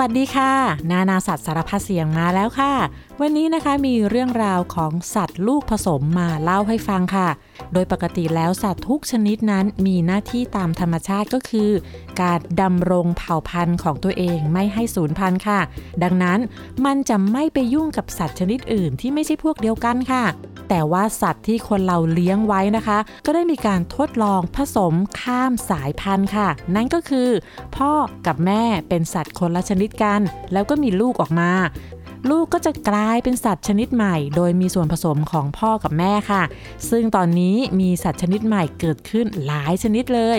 วัสดีค่ะ นานาสัตว์สารพัดเสียงมาแล้วค่ะ วันนี้นะคะมีเรื่องราวของสัตว์ลูกผสมมาเล่าให้ฟังค่ะ โดยปกติแล้วสัตว์ทุกชนิดนั้นมีหน้าที่ตามธรรมชาติก็คือ การดำรงเผ่าพันธุ์ของตัวเองไม่ให้สูญพันธุ์ค่ะ ดังนั้นมันจะไม่ไปยุ่งกับสัตว์ชนิดอื่นที่ไม่ใช่พวกเดียวกันค่ะแต่ว่าสัตว์ที่คนเราเลี้ยงไว้นะคะ ก็ได้มีการทดลองผสมข้ามสายพันธุ์ค่ะ นั่นก็คือ พ่อกับแม่เป็นสัตว์คนละชนิดกัน แล้วก็มีลูกออกมา ลูกก็จะกลายเป็นสัตว์ชนิดใหม่ โดยมีส่วนผสมของพ่อกับแม่ค่ะ ซึ่งตอนนี้มีสัตว์ชนิดใหม่เกิดขึ้นหลายชนิดเลย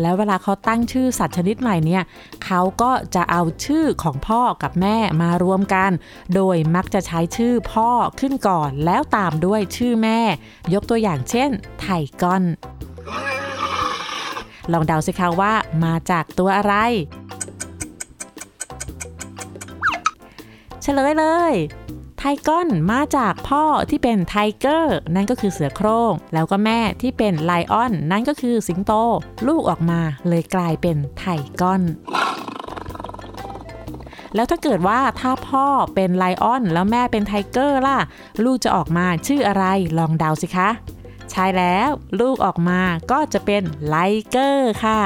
แล้วเวลาเขาตั้งชื่อสัตว์ชนิดใหม่เนี่ยเขาก็จะเอาชื่อของพ่อกับแม่มารวมกัน โดยมักจะใช้ชื่อพ่อขึ้นก่อน แล้วตามด้วยชื่อแม่ ยกตัวอย่างเช่น ไทก้อนลองเดาสิคะว่ามาจากตัวอะไร เฉลยเลย ไทกอนมาจากพ่อที่เป็นไทเกอร์นั่นก็คือเสือโครง่งแล้วก็แม่ที่เป็นไลออน นั่นก็คือสิงโต ลูกออกมาเลยกลายเป็นไทกอนแล้วถ้าเกิดว่าถ้าพ่อเป็น lion แล้วแม่เป็น tiger ล่ะ ลูกจะออกมาชื่ออะไรลองเดาสิคะ ใช่แล้วลูกออกมาก็จะเป็น liger ค่ะ เพ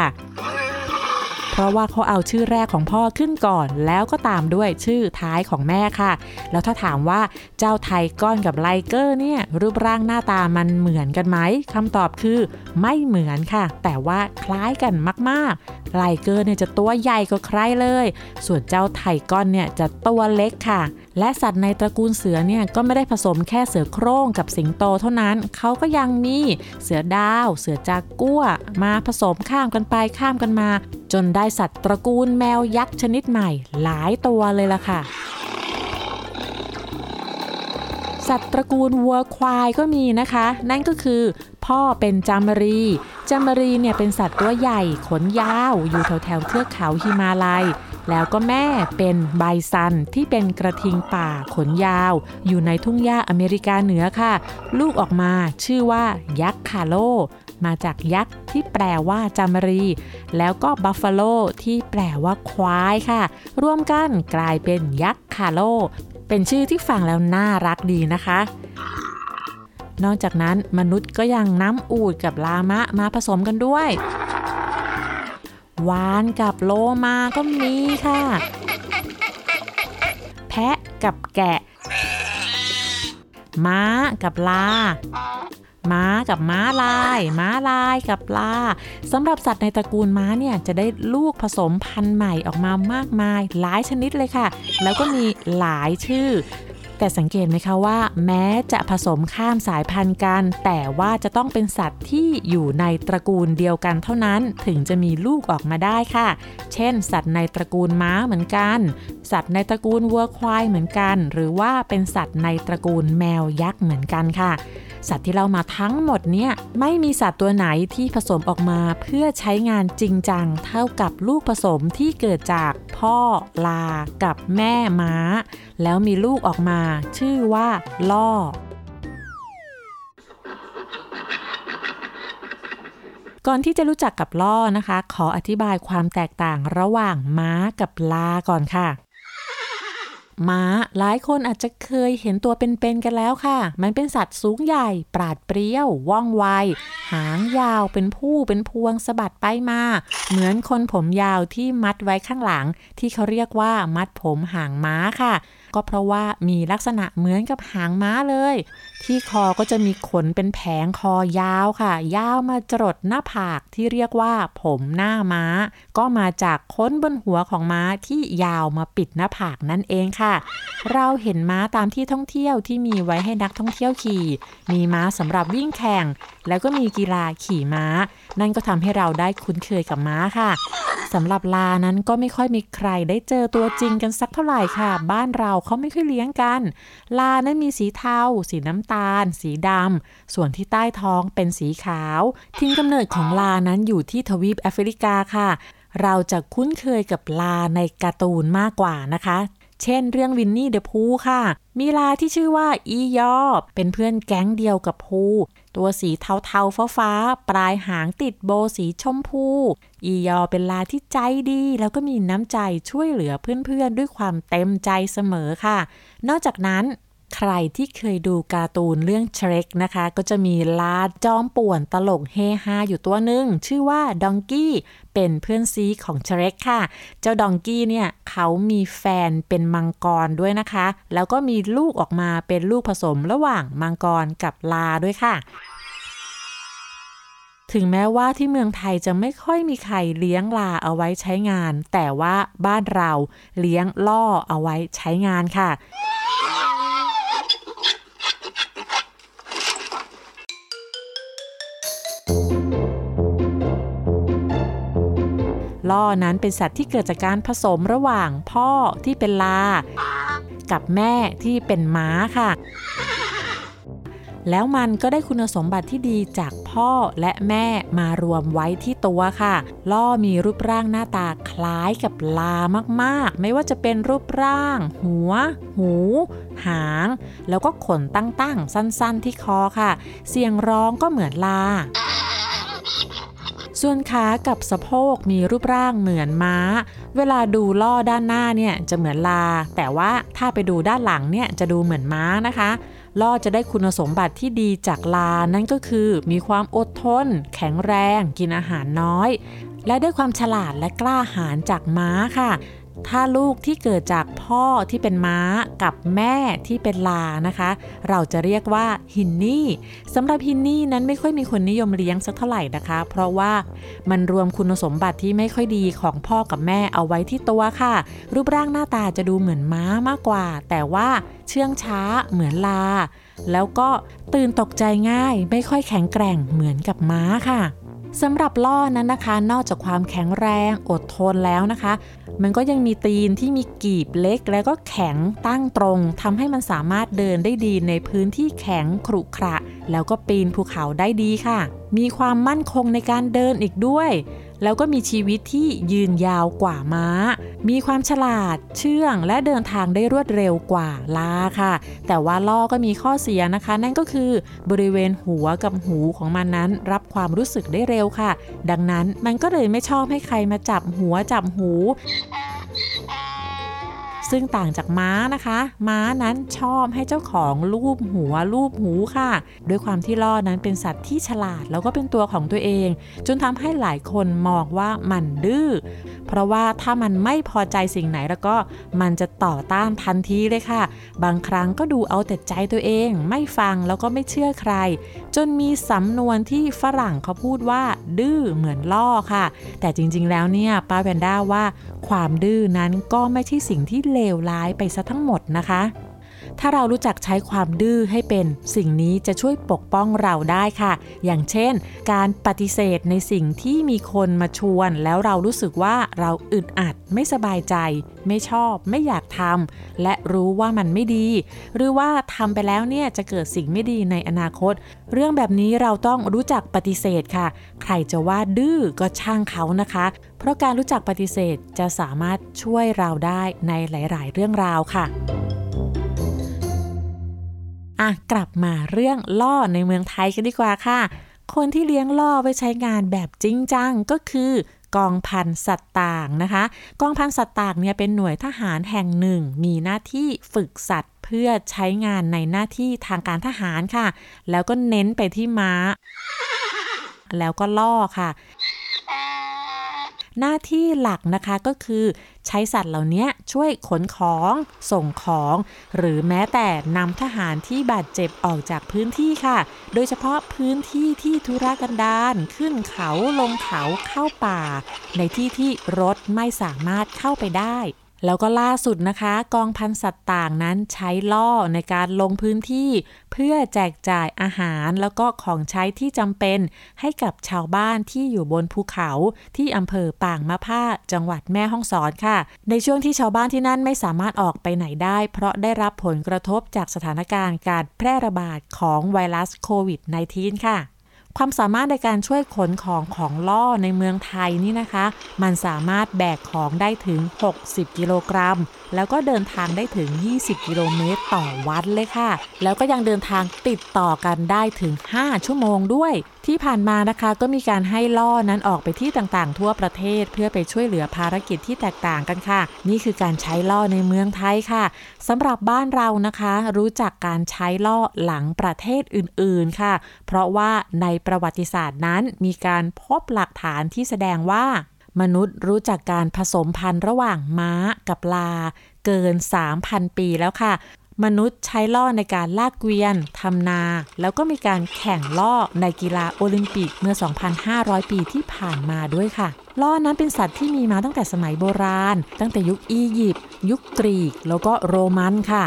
ราะว่าเขาเอาชื่อแรกของพ่อขึ้นก่อน แล้วก็ตามด้วยชื่อท้ายของแม่ค่ะ แล้วถ้าถามว่าเจ้า tigon กับ liger เนี่ยรูปร่างหน้าตามันเหมือนกันไหมคำตอบคือไม่เหมือนค่ะ แต่ว่าคล้ายกันมากๆ liger เนี่ยจะตัวใหญ่กว่าใครเลย ส่วนเจ้าไทก้อนเนี่ยจะตัวเล็กค่ะ และสัตว์ในตระกูลเสือเนี่ยก็ไม่ได้ผสมแค่เสือโคร่งกับสิงโตเท่านั้น เขาก็ยังมีเสือดาว เสือจากกั้ว มาผสมข้ามกันไปข้ามกันมา จนได้สัตว์ตระกูลแมวยักษ์ชนิดใหม่ หลายตัวเลยล่ะค่ะ สัตว์ตระกูลวัวควายก็มีนะคะ นั่นก็คือ พ่อเป็นจามรีจามรีเนี่ยเป็นสัตว์ตัวใหญ่ขนยาว อยู่แถวแถวเทือกเขาฮิมาลัย แล้วก็แม่เป็นไบซันที่เป็นกระทิงป่าขนยาว อยู่ในทุ่งหญ้าอเมริกาเหนือค่ะ ลูกออกมาชื่อว่ายักษ์คาโลมาจากยักษ์ที่แปลว่าจามรี แล้วก็บัฟฟาโลที่แปลว่าควายค่ะ ร่วมกันกลายเป็นยักษ์คาโล เป็นชื่อที่ฟังแล้วน่ารักดีนะคะ นอกจากนั้นมนุษย์ก็ยังน้ำอูดกับลามะมาผสมกันด้วยวานกับโลมาก็มีค่ะ แพะกับแกะ ม้ากับลา ม้ากับม้าลาย ม้าลายกับลาสำหรับสัตว์ในตระกูลม้าเนี่ยจะได้ลูกผสมพันธุ์ใหม่ออกมามากมาย หลายชนิดเลยค่ะ แล้วก็มีหลายชื่อแต่สังเกตไหมคะว่า แม้จะผสมข้ามสายพันธุ์กัน แต่ว่าจะต้องเป็นสัตว์ที่อยู่ในตระกูลเดียวกันเท่านั้นถึงจะมีลูกออกมาได้ค่ะ เช่น สัตว์ในตระกูลม้าเหมือนกัน สัตว์ในตระกูลวัวควายเหมือนกัน หรือว่าเป็นสัตว์ในตระกูลแมวยักษ์เหมือนกันค่ะ สัตว์ที่เรามาทั้งหมดเนี่ยไม่มีสัตว์ตัวไหนที่ผสมออกมาเพื่อใช้งานจริงจังเท่ากับลูกผสมที่เกิดจากพ่อลากับแม่ม้า แล้วมีลูกออกมาชื่อว่าล่อก่อนที่จะรู้จักกับล่อนะคะ ขออธิบายความแตกต่างระหว่างม้ากับลาก่อนค่ะ ม้า หลายคนอาจจะเคยเห็นตัวเป็นๆกันแล้วค่ะ มันเป็นสัตว์สูงใหญ่ ปราดเปรี้ยว ว่องไว หางยาวเป็นผู้เป็นพวงสะบัดไปมา เหมือนคนผมยาวที่มัดไว้ข้างหลัง ที่เขาเรียกว่ามัดผมหางม้าค่ะ ก็เพราะว่ามีลักษณะเหมือนกับหางม้าเลย ที่คอก็จะมีขนเป็นแผงคอยาวค่ะ ยาวมาจรดหน้าผากที่เรียกว่า ผมหน้าม้า ก็มาจากขนบนหัวของม้าที่ยาวมาปิดหน้าผากนั่นเองค่ะ เราเห็นม้าตามที่ท่องเที่ยวที่มีไว้ให้นักท่องเที่ยวขี่ มีม้าสำหรับวิ่งแข่ง แล้วก็มีกีฬาขี่ม้า นั่นก็ทำให้เราได้คุ้นเคยกับม้าค่ะสำหรับลานั้นก็ไม่ค่อยมีใครได้เจอตัวจริงกันสักเท่าไหร่ค่ะ บ้านเราเขาไม่ค่อยเลี้ยงกัน ลานั้นมีสีเทา สีน้ำตาล สีดำ ส่วนที่ใต้ท้องเป็นสีขาว ทิ้งกำเนิดของลานั้นอยู่ที่ทวีปแอฟริกาค่ะ เราจะคุ้นเคยกับลาในการ์ตูนมากกว่านะคะ เช่นเรื่องวินนี่เดอะพูค่ะ มีลาที่ชื่อว่าอียอ เป็นเพื่อนแก๊งเดียวกับพู ตัวสีเทาๆฟ้าๆปลายหางติดโบสีชมพู อียอเป็นลาที่ใจดี แล้วก็มีน้ำใจช่วยเหลือเพื่อนๆ ด้วยความเต็มใจเสมอค่ะ นอกจากนั้นใครที่เคยดูการ์ตูนเรื่องเชรกนะคะ ก็จะมีลาจอมป่วนตลกเฮฮาอยู่ตัวหนึ่งชื่อว่าดองกี้เป็นเพื่อนซีของเชรกค่ะ เจ้าดองกี้เนี่ยเขามีแฟนเป็นมังกรด้วยนะคะ แล้วก็มีลูกออกมาเป็นลูกผสมระหว่างมังกรกับลาด้วยค่ะ ถึงแม้ว่าที่เมืองไทยจะไม่ค่อยมีใครเลี้ยงลาเอาไว้ใช้งาน แต่ว่าบ้านเราเลี้ยงล่อเอาไว้ใช้งานค่ะล่อนั้นเป็นสัตว์ที่เกิดจากการผสมระหว่างพ่อที่เป็นลา กับแม่ที่เป็นม้าค่ะ แล้วมันก็ได้คุณสมบัติที่ดีจากพ่อและแม่มารวมไว้ที่ตัวค่ะ ล่อมีรูปร่างหน้าตาคล้ายกับลามากๆ ไม่ว่าจะเป็นรูปร่าง หัว หู หาง แล้วก็ขนตั้งๆ สั้นๆ ที่คอค่ะ เสียงร้องก็เหมือนลาส่วนขากับสะโพกมีรูปร่างเหมือนม้า เวลาดูล่อด้านหน้าเนี่ยจะเหมือนลา แต่ว่าถ้าไปดูด้านหลังเนี่ยจะดูเหมือนม้านะคะ ล่อจะได้คุณสมบัติที่ดีจากลา นั่นก็คือ มีความอดทน แข็งแรง กินอาหารน้อย และได้ความฉลาดและกล้าหาญจากม้าค่ะ ถ้าลูกที่เกิดจากพ่อที่เป็นม้ากับแม่ที่เป็นลานะคะ เราจะเรียกว่าฮินนี่สำหรับฮินนี่นั้นไม่ค่อยมีคนนิยมเลี้ยงสักเท่าไหร่นะคะ เพราะว่ามันรวมคุณสมบัติที่ไม่ค่อยดีของพ่อกับแม่เอาไว้ที่ตัวค่ะ รูปร่างหน้าตาจะดูเหมือนม้ามากกว่า แต่ว่าเชื่องช้าเหมือนลา แล้วก็ตื่นตกใจง่าย ไม่ค่อยแข็งแกร่งเหมือนกับม้าค่ะ สำหรับล่อนั้นนะคะ นอกจากความแข็งแรงอดทนแล้วนะคะ มันก็ยังมีตีนที่มีกีบเล็กแล้วก็แข็งตั้งตรงทำให้มันสามารถเดินได้ดีในพื้นที่แข็งขรุขระ แล้วก็ปีนภูเขาได้ดีค่ะ มีความมั่นคงในการเดินอีกด้วย แล้วก็มีชีวิตที่ยืนยาวกว่าม้า มีความฉลาดเชื่องและเดินทางได้รวดเร็วกว่าลาค่ะ แต่ว่าล่อก็มีข้อเสียนะคะ นั่นก็คือบริเวณหัวกับหูของมันนั้น รับความรู้สึกได้เร็วค่ะ ดังนั้นมันก็เลยไม่ชอบให้ใครมาจับหัวจับหู ซึ่งต่างจากม้านะคะ ม้านั้นชอบให้เจ้าของลูบหัวลูบหูค่ะ ด้วยความที่ล่อนั้นเป็นสัตว์ที่ฉลาดแล้วก็เป็นตัวของตัวเอง จนทำให้หลายคนมองว่ามันดื้อ เพราะว่าถ้ามันไม่พอใจสิ่งไหนแล้วก็มันจะต่อต้านทันทีเลยค่ะ บางครั้งก็ดูเอาแต่ใจตัวเอง ไม่ฟังแล้วก็ไม่เชื่อใคร จนมีสำนวนที่ฝรั่งเขาพูดว่า ดื้อเหมือนล่อค่ะ แต่จริงๆแล้วเนี่ยป้าแพนด้าว่าความดื้อนั้นก็ไม่ใช่สิ่งที่เลเลวร้ายไปซะทั้งหมดนะคะ ถ้าเรารู้จักใช้ความดื้อให้เป็น สิ่งนี้จะช่วยปกป้องเราได้ค่ะ อย่างเช่น การปฏิเสธในสิ่งที่มีคนมาชวน แล้วเรารู้สึกว่าเราอึดอัดไม่สบายใจ ไม่ชอบ ไม่อยากทำและรู้ว่ามันไม่ดี หรือว่าทำไปแล้วเนี่ยจะเกิดสิ่งไม่ดีในอนาคต เรื่องแบบนี้เราต้องรู้จักปฏิเสธค่ะ ใครจะว่าดื้อก็ช่างเขานะคะ เพราะการรู้จักปฏิเสธจะสามารถช่วยเราได้ในหลาย ๆ เรื่องราวค่ะ อะกลับมาเรื่องล่อในเมืองไทยกันดีกว่าค่ะ คนที่เลี้ยงล่อไว้ใช้งานแบบจริงจังก็คือกองพันสัตว์ต่างนะคะ กองพันสัตว์ต่างเนี่ยเป็นหน่วยทหารแห่งหนึ่ง มีหน้าที่ฝึกสัตว์ เพื่อใช้งานในหน้าที่ทางการทหารค่ะ แล้วก็เน้นไปที่ม้า แล้วก็ล่อค่ะ หน้าที่หลักนะคะก็คือ ใช้สัตว์เหล่านี้ช่วยขนของส่งของ หรือแม้แต่นำทหารที่บาดเจ็บออกจากพื้นที่ค่ะ โดยเฉพาะพื้นที่ที่ทุรกันดารขึ้นเขาลงเขาเข้าป่า ในที่ที่รถไม่สามารถเข้าไปได้ แล้วก็ล่าสุดนะคะ กองพันสัตว์ต่างนั้นใช้ล่อในการลงพื้นที่ เพื่อแจกจ่ายอาหารแล้วก็ของใช้ที่จำเป็นให้กับชาวบ้านที่อยู่บนภูเขาที่อำเภอป่างมะผ้าจังหวัดแม่ฮ่องสอนค่ะ ในช่วงที่ชาวบ้านที่นั่นไม่สามารถออกไปไหนได้ เพราะได้รับผลกระทบจากสถานการณ์การแพร่ระบาดของไวรัสโควิด -19 ค่ะ ความสามารถในการช่วยขนของของล่อในเมืองไทยนี่นะคะ มันสามารถแบกของได้ถึง 60 กิโลกรัม แล้วก็เดินทางได้ถึง 20 กิโลเมตรต่อวันเลยค่ะ แล้วก็ยังเดินทางติดต่อกันได้ถึง 5 ชั่วโมงด้วย ที่ผ่านมานะคะก็มีการให้ล่อนั้นออกไปที่ต่างๆ ทั่วประเทศ เพื่อไปช่วยเหลือภารกิจที่แตกต่างกันค่ะ นี่คือการใช้ล่อในเมืองไทยค่ะสำหรับบ้านเรานะคะ รู้จักการใช้ล่อหลังประเทศอื่นๆค่ะ เพราะว่าในประวัติศาสตร์นั้นมีการพบหลักฐานที่แสดงว่า มนุษย์รู้จักการผสมพันธุ์ระหว่างม้ากับลา เกิน 3,000 ปีแล้วค่ะ มนุษย์ใช้ล่อในการลากเกวียนทำนา แล้วก็มีการแข่งล่อในกีฬาโอลิมปิกเมื่อ 2,500 ปีที่ผ่านมาด้วยค่ะล่อนั้นเป็นสัตว์ที่มีมาตั้งแต่สมัยโบราณ ตั้งแต่ยุคอียิปต์ยุคกรีก แล้วก็โรมันค่ะ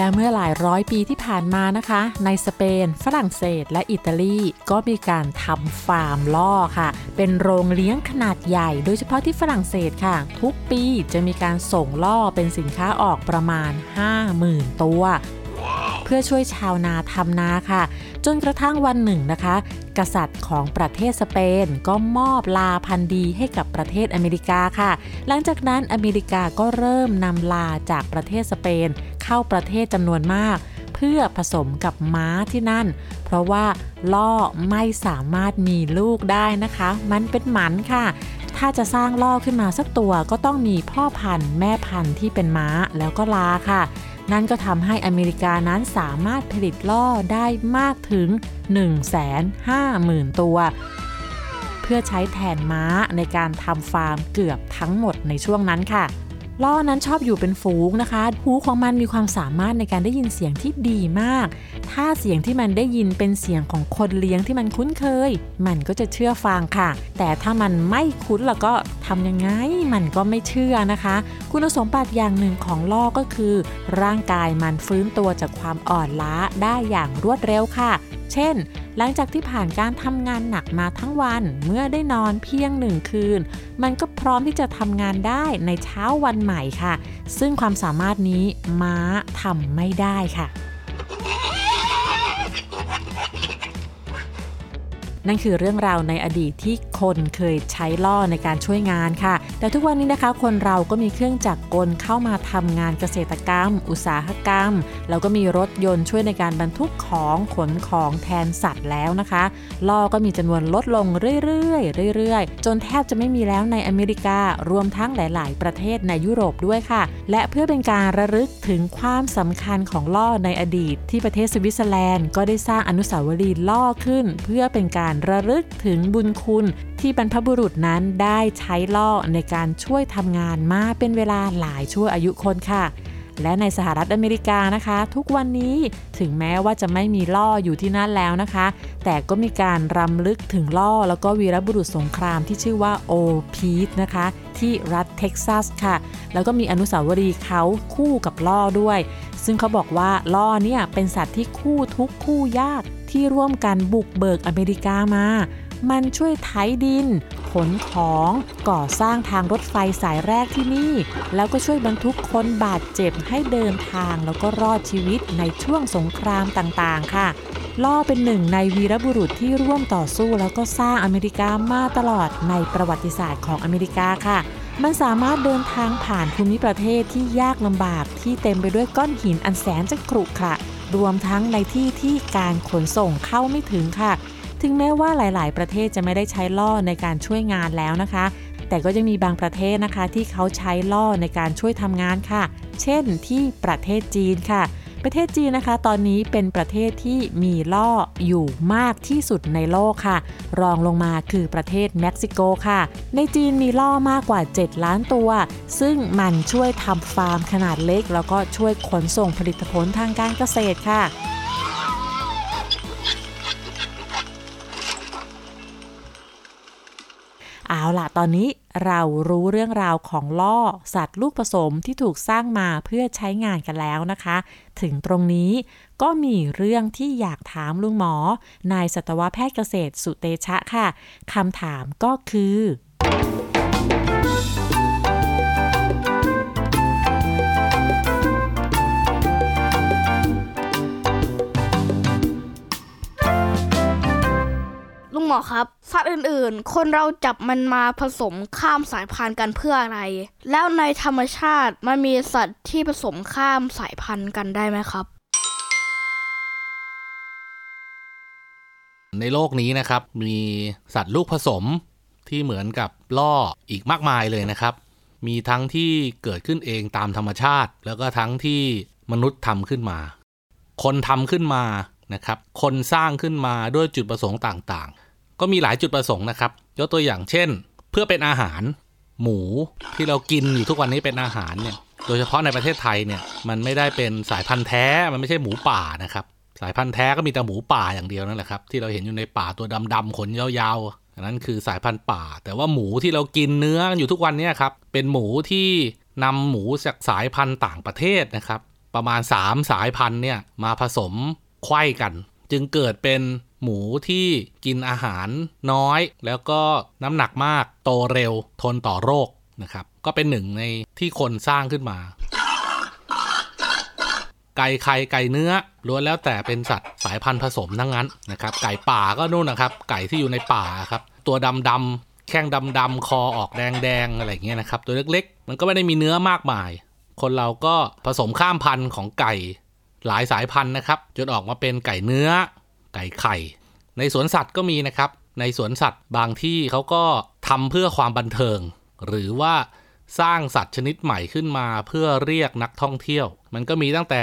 และเมื่อหลายร้อยปีที่ผ่านมานะคะ ในสเปน ฝรั่งเศส และอิตาลีก็มีการทำฟาร์มล่อค่ะ เป็นโรงเลี้ยงขนาดใหญ่ โดยเฉพาะที่ฝรั่งเศสค่ะ ทุกปีจะมีการส่งล่อเป็นสินค้าออกประมาณ 50,000 ตัว เพื่อช่วยชาวนาทำนาค่ะ จนกระทั่งวันหนึ่งนะคะ กษัตริย์ของประเทศสเปนก็มอบลาพันธุ์ดีให้กับประเทศอเมริกาค่ะ หลังจากนั้นอเมริกาก็เริ่มนำลาจากประเทศสเปน เข้าประเทศจำนวนมาก เพื่อผสมกับม้าที่นั่น เพราะว่าล่อไม่สามารถมีลูกได้นะคะ มันเป็นหมันค่ะ ถ้าจะสร้างล่อขึ้นมาสักตัวก็ต้องมีพ่อพันธุ์ แม่พันธุ์ที่เป็นม้าแล้วก็ลาค่ะ นั่นก็ทำให้อเมริกานั้นสามารถผลิตล่อได้มากถึง 150,000 ตัว เพื่อใช้แทนม้าในการทำฟาร์มเกือบทั้งหมดในช่วงนั้นค่ะ ล่อนั้นชอบอยู่เป็นฝูงนะคะ หูของมันมีความสามารถในการได้ยินเสียงที่ดีมาก ถ้าเสียงที่มันได้ยินเป็นเสียงของคนเลี้ยงที่มันคุ้นเคย มันก็จะเชื่อฟังค่ะ แต่ถ้ามันไม่คุ้นแล้วก็ทำยังไงมันก็ไม่เชื่อนะคะ คุณสมบัติอย่างหนึ่งของล่อก็คือ ร่างกายมันฟื้นตัวจากความอ่อนล้าได้อย่างรวดเร็วค่ะ เช่น หลังจากที่ผ่านการทำงานหนักมาทั้งวัน เมื่อได้นอนเพียงหนึ่งคืน มันก็พร้อมที่จะทำงานได้ในเช้าวันใหม่ค่ะ ซึ่งความสามารถนี้ม้าทำไม่ได้ค่ะนั่นคือเรื่องราวในอดีตที่คนเคยใช้ล่อในการช่วยงานค่ะ แต่ทุกวันนี้นะคะคนเราก็มีเครื่องจักรกลเข้ามาทำงานเกษตรกรรม อุตสาหกรรม แล้วก็มีรถยนต์ช่วยในการบรรทุกของขนของแทนสัตว์แล้วนะคะล่อก็มีจำนวนลดลงเรื่อยๆเรื่อยๆ จนแทบจะไม่มีแล้วในอเมริการวมทั้งหลาย ๆ ประเทศในยุโรปด้วยค่ะ และเพื่อเป็นการระลึกถึงความสำคัญของล่อในอดีต ที่ประเทศสวิตเซอร์แลนด์ก็ได้สร้างอนุสาวรีย์ล่อขึ้น เพื่อเป็นการระลึกถึงบุญคุณที่บรรพบุรุษนั้นได้ใช้ล่อในการช่วยทำงานมาเป็นเวลาหลายชั่วอายุคนค่ะ และในสหรัฐอเมริกานะคะ ทุกวันนี้ถึงแม้ว่าจะไม่มีล่ออยู่ที่นั่นแล้วนะคะ แต่ก็มีการรำลึกถึงล่อแล้วก็วีรบุรุษสงครามที่ชื่อว่าโอพีทนะคะ ที่รัฐเท็กซัสค่ะ แล้วก็มีอนุสาวรีย์เขาคู่กับล่อด้วย ซึ่งเขาบอกว่าล่อเนี่ยเป็นสัตว์ที่คู่ทุกคู่ยากที่ร่วมกันบุกเบิกอเมริกามา มันช่วยไถดิน ขนของก่อสร้างทางรถไฟสายแรกที่นี่ แล้วก็ช่วยบรรทุกคนบาดเจ็บให้เดินทางแล้วก็รอดชีวิตในช่วงสงครามต่างๆ ค่ะ ล่อเป็นหนึ่งในวีรบุรุษที่ร่วมต่อสู้แล้วก็สร้างอเมริกามาตลอดในประวัติศาสตร์ของอเมริกาค่ะมันสามารถเดินทางผ่านภูมิประเทศที่ยากลำบากที่เต็มไปด้วยก้อนหินอันแสนจะขรุขระ รวมทั้งในที่ที่การขนส่งเข้าไม่ถึงค่ะ ถึงแม้ว่าหลาย ๆ ประเทศจะไม่ได้ใช้ล่อในการช่วยงานแล้วนะคะ แต่ก็จะมีบางประเทศนะคะที่เขาใช้ล่อในการช่วยทำงานค่ะ เช่นที่ประเทศจีนค่ะ ประเทศจีนนะคะ ตอนนี้เป็นประเทศที่มีล่ออยู่มากที่สุดในโลกค่ะ รองลงมาคือประเทศเม็กซิโกค่ะ ในจีนมีล่อมากกว่า 7 ล้านตัว ซึ่งมันช่วยทำฟาร์มขนาดเล็ก แล้วก็ช่วยขนส่งผลิตผลทางการเกษตรค่ะ เอาล่ะตอนนี้เรารู้เรื่องราวของล่อสัตว์ลูกผสมที่ถูกสร้างมาเพื่อใช้งานกันแล้วนะคะ ถึงตรงนี้ก็มีเรื่องที่อยากถามลุงหมอ นายสัตวแพทย์เกษตรสุเตชะค่ะคำถามก็คือ อครับ สัตว์อื่นๆ คนเราจับมันมาผสมข้ามสายพันธุ์กันเพื่ออะไร แล้วในธรรมชาติมันมีสัตว์ที่ผสมข้ามสายพันธุ์กันได้ไหมครับ ในโลกนี้นะครับ มีสัตว์ลูกผสมที่เหมือนกับล่ออีกมากมายเลยนะครับ มีทั้งที่เกิดขึ้นเองตามธรรมชาติ แล้วก็ทั้งที่มนุษย์ทำขึ้นมา คนทำขึ้นมานะครับ คนสร้างขึ้นมาด้วยจุดประสงค์ต่างๆ ก็มีหลายจุดประสงค์นะครับ ยกตัวอย่างเช่น เพื่อเป็นอาหาร หมูที่เรากินอยู่ทุกวันนี้เป็นอาหารเนี่ย โดยเฉพาะในประเทศไทยเนี่ย มันไม่ได้เป็นสายพันธุ์แท้ มันไม่ใช่หมูป่านะครับ สายพันธุ์แท้ก็มีแต่หมูป่าอย่างเดียวนั่นแหละครับ ที่เราเห็นอยู่ในป่าตัวดำๆขนยาวๆอันนั้นคือสายพันธุ์ป่า แต่ว่าหมูที่เรากินเนื้ออยู่ทุกวันนี้ครับ เป็นหมูที่นำหมูจากสายพันธุ์ต่างประเทศนะครับ ประมาณ 3 สายพันธุ์เนี่ยมาผสมไข้กัน จึงเกิดเป็น หมูที่กินอาหารน้อย แล้วก็น้ำหนักมากโตเร็วทนต่อโรคนะครับ ก็เป็นหนึ่งในที่คนสร้างขึ้นมา ไก่ไข่ไก่เนื้อล้วนแล้วแต่เป็นสัตว์สายพันธุ์ผสมทั้งนั้นนะครับ ไก่ป่าก็นู่นนะครับ ไก่ที่อยู่ในป่าครับ ตัวดำดำแข้งดำดำคอออกแดงแดงอะไรเงี้ยนะครับ ตัวเล็กๆ มันก็ไม่ได้มีเนื้อมากมาย คนเราก็ผสมข้ามพันธุ์ของไก่หลายสายพันธุ์นะครับจนออกมาเป็นไก่เนื้อ ไก่ไข่ ในสวนสัตว์ก็มีนะครับ ในสวนสัตว์บางที่เขาก็ทำเพื่อความบันเทิง หรือว่าสร้างสัตว์ชนิดใหม่ขึ้นมาเพื่อเรียกนักท่องเที่ยว มันก็มีตั้งแต่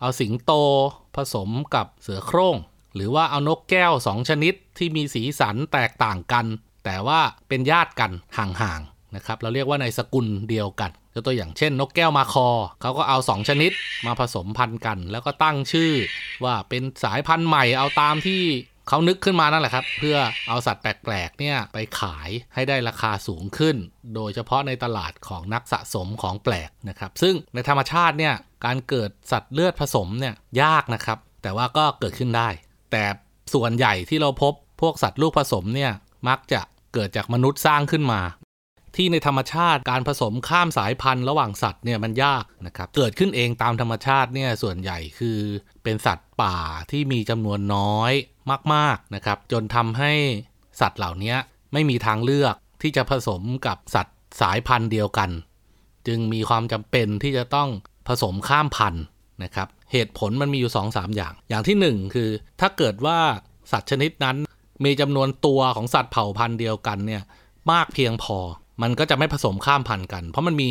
เอาสิงโตผสมกับเสือโคร่ง หรือว่าเอานกแก้วสองชนิดที่มีสีสันแตกต่างกัน แต่ว่าเป็นญาติกันห่างๆนะครับ เราเรียกว่าในสกุลเดียวกัน ยกตัวอย่างเช่น นกแก้วมาคอ เขาก็เอาสองชนิดมาผสมพันธุ์กัน แล้วก็ตั้งชื่อว่าเป็นสายพันธุ์ใหม่เอาตามที่เขานึกขึ้นมานั่นแหละครับ เพื่อเอาสัตว์แปลกๆเนี่ยไปขายให้ได้ราคาสูงขึ้น โดยเฉพาะในตลาดของนักสะสมของแปลกนะครับ ซึ่งในธรรมชาติเนี่ยการเกิดสัตว์เลือดผสมเนี่ยยากนะครับ แต่ว่าก็เกิดขึ้นได้ แต่ส่วนใหญ่ที่เราพบพวกสัตว์ลูกผสมเนี่ยมักจะเกิดจากมนุษย์สร้างขึ้นมา ที่ในธรรมชาติการผสมข้ามสายพันธุ์ระหว่างสัตว์เนี่ยมันยากนะครับเกิดขึ้นเองตามธรรมชาติเนี่ยส่วนใหญ่คือเป็นสัตว์ป่าที่มีจำนวนน้อยมากๆนะครับจนทำให้สัตว์เหล่านี้ไม่มีทางเลือกที่จะผสมกับสัตว์สายพันธุ์เดียวกัน จึงมีความจำเป็นที่จะต้องผสมข้ามพันธุ์นะครับเหตุผลมันมีอยู่ 2-3อย่าง อย่างที่ 1 คือ ถ้าเกิดว่าสัตว์ชนิดนั้นมีจำนวนตัวของสัตว์เผ่าพันธุ์เดียวกันเนี่ยมากเพียงพอ มันก็จะไม่ผสมข้ามพันธุ์กัน เพราะมันมี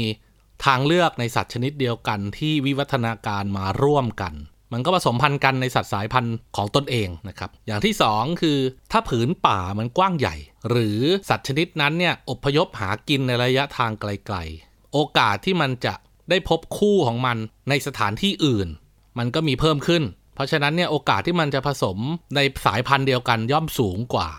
ทางเลือกในสัตว์ชนิดเดียวกันที่วิวัฒนาการมาร่วมกัน มันก็ผสมพันธุ์กันในสัตว์สายพันธุ์ของตนเองนะครับ อย่างที่ 2 คือ ถ้าผืนป่ามันกว้างใหญ่ หรือสัตว์ชนิดนั้นเนี่ยอพยพหากินในระยะทางไกลๆ โอกาสที่มันจะได้พบคู่ของมันในสถานที่อื่น มันก็มีเพิ่มขึ้น เพราะฉะนั้นเนี่ยโอกาสที่มันจะผสมในสายพันธุ์เดียวกันย่อมสูงกว่า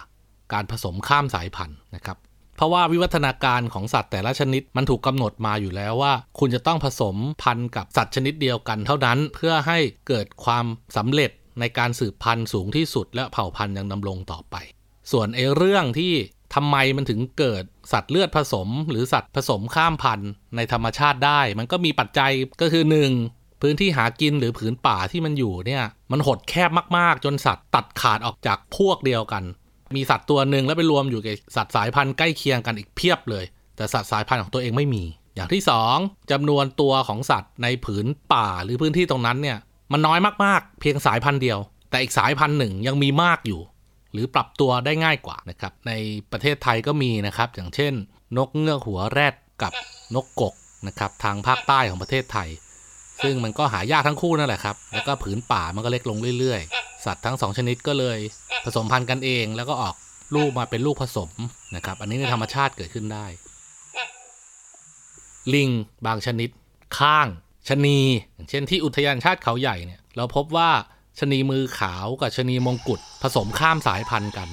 การผสมข้ามสายพันธุ์นะครับ เพราะว่าวิวัฒนาการของสัตว์แต่ละชนิดมันถูกกำหนดมาอยู่แล้วว่า คุณจะต้องผสมพันธุ์กับสัตว์ชนิดเดียวกันเท่านั้น เพื่อให้เกิดความสำเร็จในการสืบพันธุ์สูงที่สุด และเผ่าพันธุ์ยังดำรงต่อไป ส่วนไอ้เรื่องที่ทำไมมันถึงเกิดสัตว์เลือดผสม หรือสัตว์ผสมข้ามพันธุ์ในธรรมชาติได้ มันก็มีปัจจัยก็คือ 1. พื้นที่หากินหรือผืนป่าที่มันอยู่เนี่ยมันหดแคบมากๆ จนสัตว์ตัดขาดออกจากพวกเดียวกัน มีสัตว์ตัวหนึ่งแล้วไปรวมอยู่กับสัตว์สายพันธุ์ใกล้เคียงกันอีกเพียบเลย แต่สัตว์สายพันธุ์ของตัวเองไม่มี อย่างที่ 2จำนวนตัวของสัตว์ในผืนป่าหรือพื้นที่ตรงนั้นเนี่ยมันน้อยมากๆ เพียงสายพันธุ์เดียว แต่อีกสายพันธุ์หนึ่งยังมีมากอยู่ หรือปรับตัวได้ง่ายกว่านะครับในประเทศไทยก็มีนะครับ อย่างเช่น นกเงือกหัวแรดกับนกกกนะครับทางภาคใต้ของประเทศไทย ซึ่งมันก็หายากทั้งคู่นั่นแหละครับ แล้วก็ผืนป่ามันก็เล็กลงเรื่อยๆ สัตว์ทั้งสองชนิดก็เลยผสมพันธุ์กันเองแล้วก็ออกลูกมาเป็นลูกผสมนะครับ อันนี้ในธรรมชาติเกิดขึ้นได้ ลิงบางชนิด ข้างชนีเช่นที่อุทยานชาติเขาใหญ่เนี่ย เราพบว่าชนีมือขาวกับชนีมงกุฎผสมข้ามสายพันธุ์กัน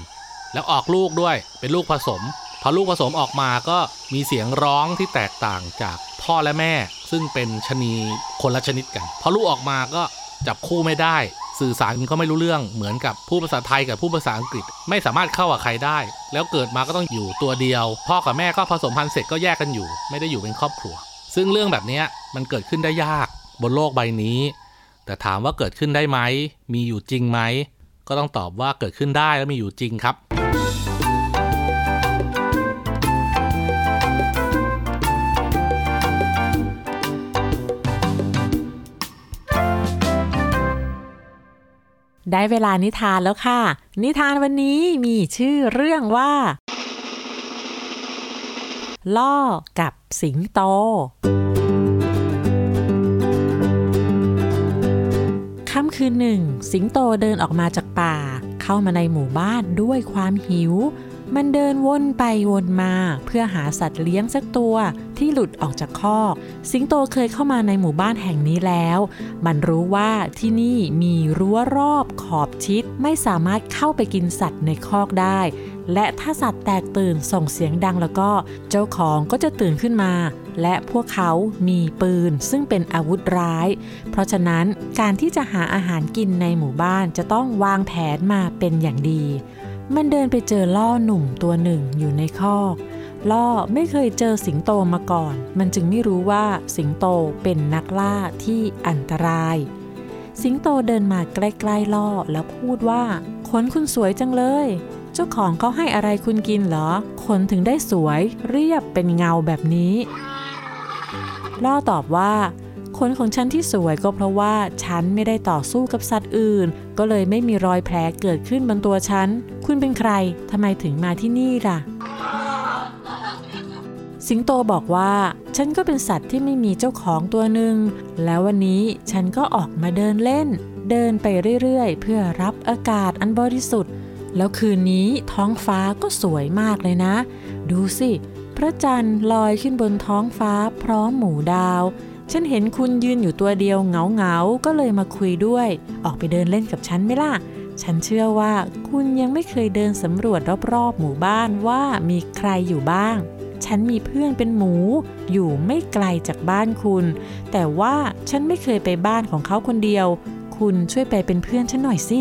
แล้วออกลูกด้วยเป็นลูกผสม พอลูกผสมออกมาก็มีเสียงร้องที่แตกต่างจากพ่อและแม่ ซึ่งเป็นชนีคนละชนิดกัน พอลูกออกมาก็จับคู่ไม่ได้ สื่อสารก็ไม่รู้เรื่องเหมือนกับผู้ภาษาไทยกับผู้ภาษาอังกฤษ ไม่สามารถเข้ากับใครได้ แล้วเกิดมาก็ต้องอยู่ตัวเดียว พ่อกับแม่ก็ผสมพันธุ์เสร็จก็แยกกันอยู่ ไม่ได้อยู่เป็นครอบครัว ซึ่งเรื่องแบบนี้มันเกิดขึ้นได้ยากบนโลกใบนี้ แต่ถามว่าเกิดขึ้นได้ไหมมีอยู่จริงไหมก็ต้องตอบว่าเกิดขึ้นได้และมีอยู่จริงครับ ได้เวลานิทานแล้วค่ะ นิทานวันนี้มีชื่อเรื่องว่า ล่อกับสิงโต ค่ำคืนหนึ่ง สิงโตเดินออกมาจากป่า เข้ามาในหมู่บ้านด้วยความหิว มันเดินวนไปวนมาเพื่อหาสัตว์เลี้ยงสักตัวที่หลุดออกจากคอก สิงโตเคยเข้ามาในหมู่บ้านแห่งนี้แล้ว มันรู้ว่าที่นี่มีรั้วรอบขอบชิด ไม่สามารถเข้าไปกินสัตว์ในคอกได้ และถ้าสัตว์แตกตื่นส่งเสียงดังแล้วก็เจ้าของก็จะตื่นขึ้นมา และพวกเขามีปืนซึ่งเป็นอาวุธร้าย เพราะฉะนั้นการที่จะหาอาหารกินในหมู่บ้านจะต้องวางแผนมาเป็นอย่างดี มันเดินไปเจอล่อหนุ่มตัวหนึ่งอยู่ในคอก ล่อไม่เคยเจอสิงโตมาก่อน มันจึงไม่รู้ว่าสิงโตเป็นนักล่าที่อันตราย สิงโตเดินมาใกล้ๆล่อแล้วพูดว่า ขนคุณสวยจังเลย เจ้าของเขาให้อะไรคุณกินเหรอ ขนถึงได้สวยเรียบเป็นเงาแบบนี้ ล่อตอบว่า ขนของฉันที่สวยก็เพราะว่าฉันไม่ได้ต่อสู้กับสัตว์อื่น ก็เลยไม่มีรอยแผลเกิดขึ้นบนตัวฉัน คุณเป็นใครทำไมถึงมาที่นี่ล่ะ สิงโตบอกว่า ฉันก็เป็นสัตว์ที่ไม่มีเจ้าของตัวหนึ่ง แล้ววันนี้ฉันก็ออกมาเดินเล่น เดินไปเรื่อยๆ เพื่อรับอากาศอันบริสุทธิ์ แล้วคืนนี้ท้องฟ้าก็สวยมากเลยนะ ดูสิ พระจันทร์ลอยขึ้นบนท้องฟ้าพร้อมหมู่ดาว ฉันเห็นคุณยืนอยู่ตัวเดียวเหงาๆก็เลยมาคุยด้วย ออกไปเดินเล่นกับฉันไหมล่ะ ฉันเชื่อว่าคุณยังไม่เคยเดินสำรวจรอบๆหมู่บ้านว่ามีใครอยู่บ้าง ฉันมีเพื่อนเป็นหมู อยู่ไม่ไกลจากบ้านคุณ แต่ว่าฉันไม่เคยไปบ้านของเขาคนเดียว คุณช่วยไปเป็นเพื่อนฉันหน่อยสิ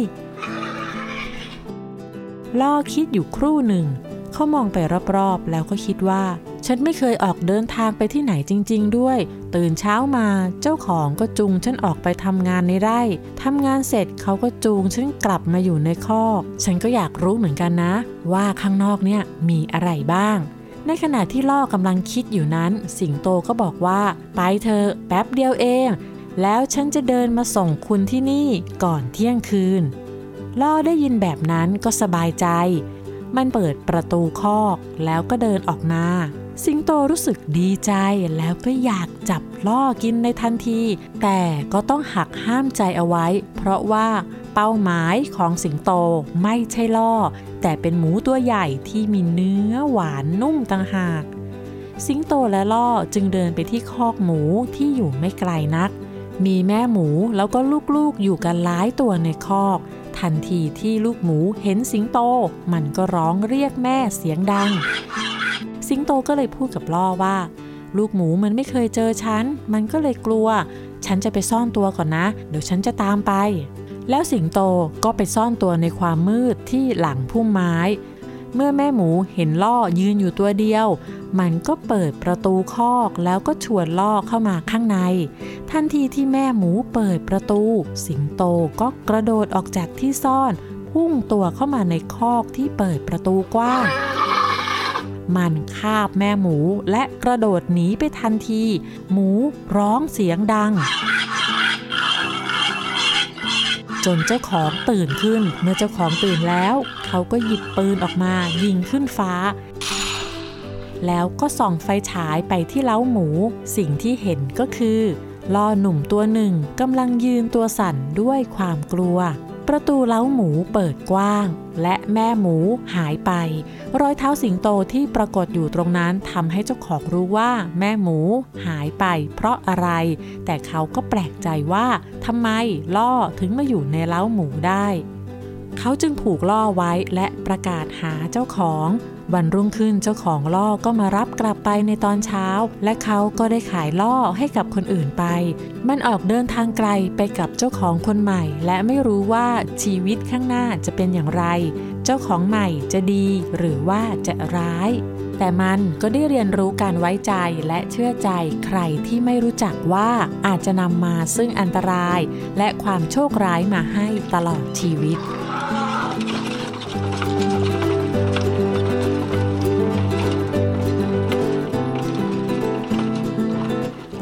ล่อคิดอยู่ครู่หนึ่ง เขามองไปรอบๆ แล้วก็คิดว่า ฉันไม่เคยออกเดินทางไปที่ไหนจริง ๆ ด้วย ตื่นเช้ามาเจ้าของก็จูงฉันออกไปทำงานในไร่ทำงานเสร็จเขาก็จูงฉันกลับมาอยู่ในคอกฉันก็อยากรู้เหมือนกันนะ ว่าข้างนอกเนี่ยมีอะไรบ้างในขณะที่ล่อกำลังคิดอยู่นั้น สิงโตก็บอกว่า ไปเธอแป๊บเดียวเอง แล้วฉันจะเดินมาส่งคุณที่นี่ก่อนเที่ยงคืน ล่อได้ยินแบบนั้นก็สบายใจ มันเปิดประตูคอกแล้วก็เดินออกมา สิงโตรู้สึกดีใจแล้วก็อยากจับล่อกินในทันที แต่ก็ต้องหักห้ามใจเอาไว้ เพราะว่าเป้าหมายของสิงโตไม่ใช่ล่อ แต่เป็นหมูตัวใหญ่ที่มีเนื้อหวานนุ่มต่างหาก สิงโตและล่อจึงเดินไปที่คอกหมูที่อยู่ไม่ไกลนัก มีแม่หมูแล้วก็ลูกๆอยู่กันหลายตัวในคอก ทันทีที่ลูกหมูเห็นสิงโต มันก็ร้องเรียกแม่เสียงดัง สิงโตก็เลยพูดกับล่อว่า ลูกหมูมันไม่เคยเจอฉัน มันก็เลยกลัว ฉันจะไปซ่อนตัวก่อนนะ เดี๋ยวฉันจะตามไป แล้วสิงโตก็ไปซ่อนตัวในความมืดที่หลังพุ่มไม้ เมื่อแม่หมูเห็นล่อยืนอยู่ตัวเดียว มันก็เปิดประตูคอกแล้วก็ชวนล่อเข้ามาข้างใน ทันทีที่แม่หมูเปิดประตู สิงโตก็กระโดดออกจากที่ซ่อน พุ่งตัวเข้ามาในคอกที่เปิดประตูกว้างมันคาบแม่หมูและกระโดดหนีไปทันที หมูร้องเสียงดัง จนเจ้าของตื่นขึ้น เมื่อเจ้าของตื่นแล้ว เขาก็หยิบปืนออกมายิงขึ้นฟ้า แล้วก็ส่องไฟฉายไปที่เล้าหมู สิ่งที่เห็นก็คือล่อหนุ่มตัวหนึ่งกำลังยืนตัวสั่นด้วยความกลัว ประตูเล้าหมูเปิดกว้าง และแม่หมูหายไป รอยเท้าสิงโตที่ปรากฏอยู่ตรงนั้นทำให้เจ้าของรู้ว่าแม่หมูหายไป เพราะอะไร แต่เขาก็แปลกใจว่าทำไมล่อถึงมาอยู่ในเล้าหมูได้ เขาจึงผูกล่อไว้และประกาศหาเจ้าของ วันรุ่งขึ้นเจ้าของล่อก็มารับกลับไปในตอนเช้า และเขาก็ได้ขายล่อให้กับคนอื่นไป มันออกเดินทางไกลไปกับเจ้าของคนใหม่ และไม่รู้ว่าชีวิตข้างหน้าจะเป็นอย่างไร เจ้าของใหม่จะดีหรือว่าจะร้าย แต่มันก็ได้เรียนรู้การไว้ใจและเชื่อใจใครที่ไม่รู้จักว่าอาจจะนำมาซึ่งอันตราย และความโชคร้ายมาให้ตลอดชีวิต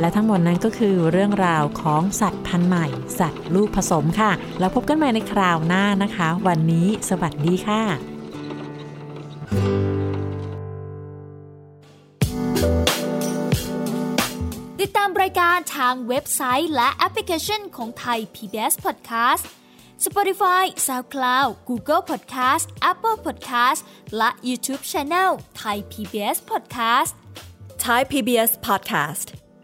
และทั้งหมดนั้นก็คือเรื่องราวของสัตว์พันธุ์ใหม่ สัตว์ลูกผสมค่ะ แล้วพบกันใหม่ในคราวหน้านะคะ วันนี้สวัสดีค่ะ ติดตามรายการทางเว็บไซต์และแอปพลิเคชันของไทย PBS Podcast Spotify SoundCloud Google Podcast Apple Podcast และ YouTube Channel Thai PBS Podcast Thai PBS podcast.